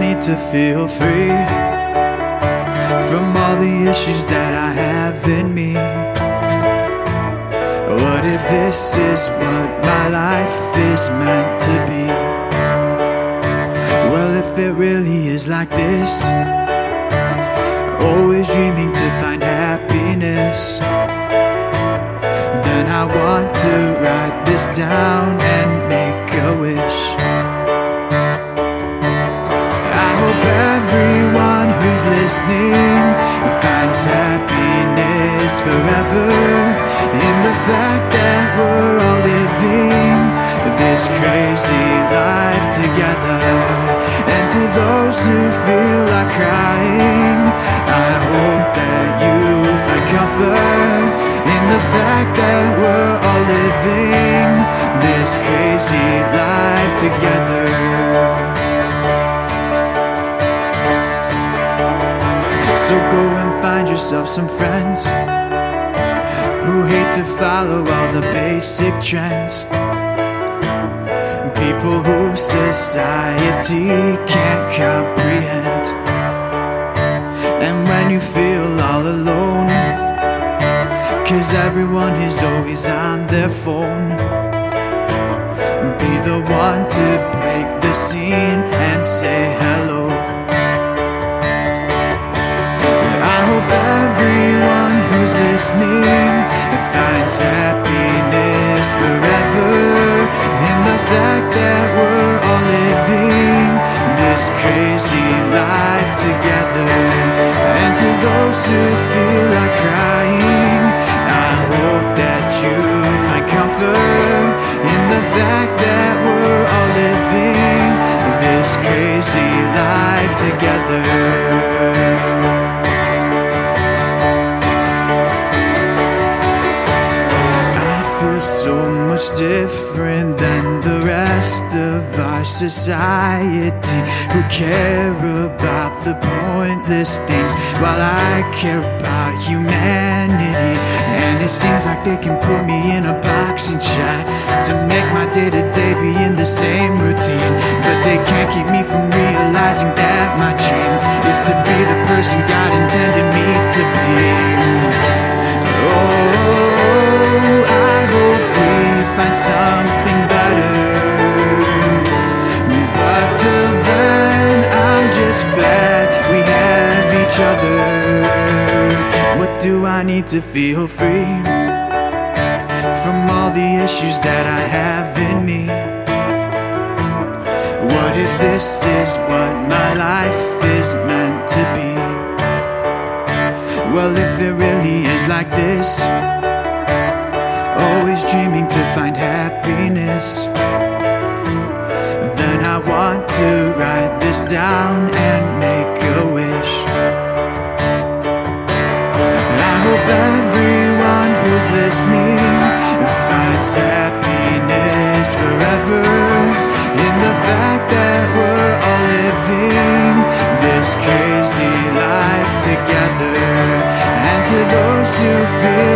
to feel free from all the issues that I have in me. What if this is what my life is meant to be? Well, if it really is like this, always dreaming to find happiness, then I want to write this down listening finds happiness forever in the fact that we're all living this crazy life together. And to those who feel like crying, I hope that you find comfort in the fact that we're all living this crazy life together. So go and find yourself some friends who hate to follow all the basic trends. People who society can't comprehend. And when you feel all alone, cause everyone is always on their phone, be the one to break the scene and say hello. Everyone who's listening finds happiness forever in the fact that we're all living this crazy life together. And to those who feel like crying, I hope that you find comfort in the fact that different than the rest of our society who care about the pointless things while I care about humanity. And it seems like they can put me in a box and try to make my day to day be in the same routine. But they can't keep me from realizing that my dream is to be the person God intended me to be. Find something better. But till then, I'm just glad we have each other. What do I need to feel free from all the issues that I have in me? What if this is what my life is meant to be? Well, if it really is like this, always dreaming to find happiness, then I want to write this down and make a wish. I hope everyone who's listening finds happiness forever in the fact that we're all living this crazy life together. And to those who feel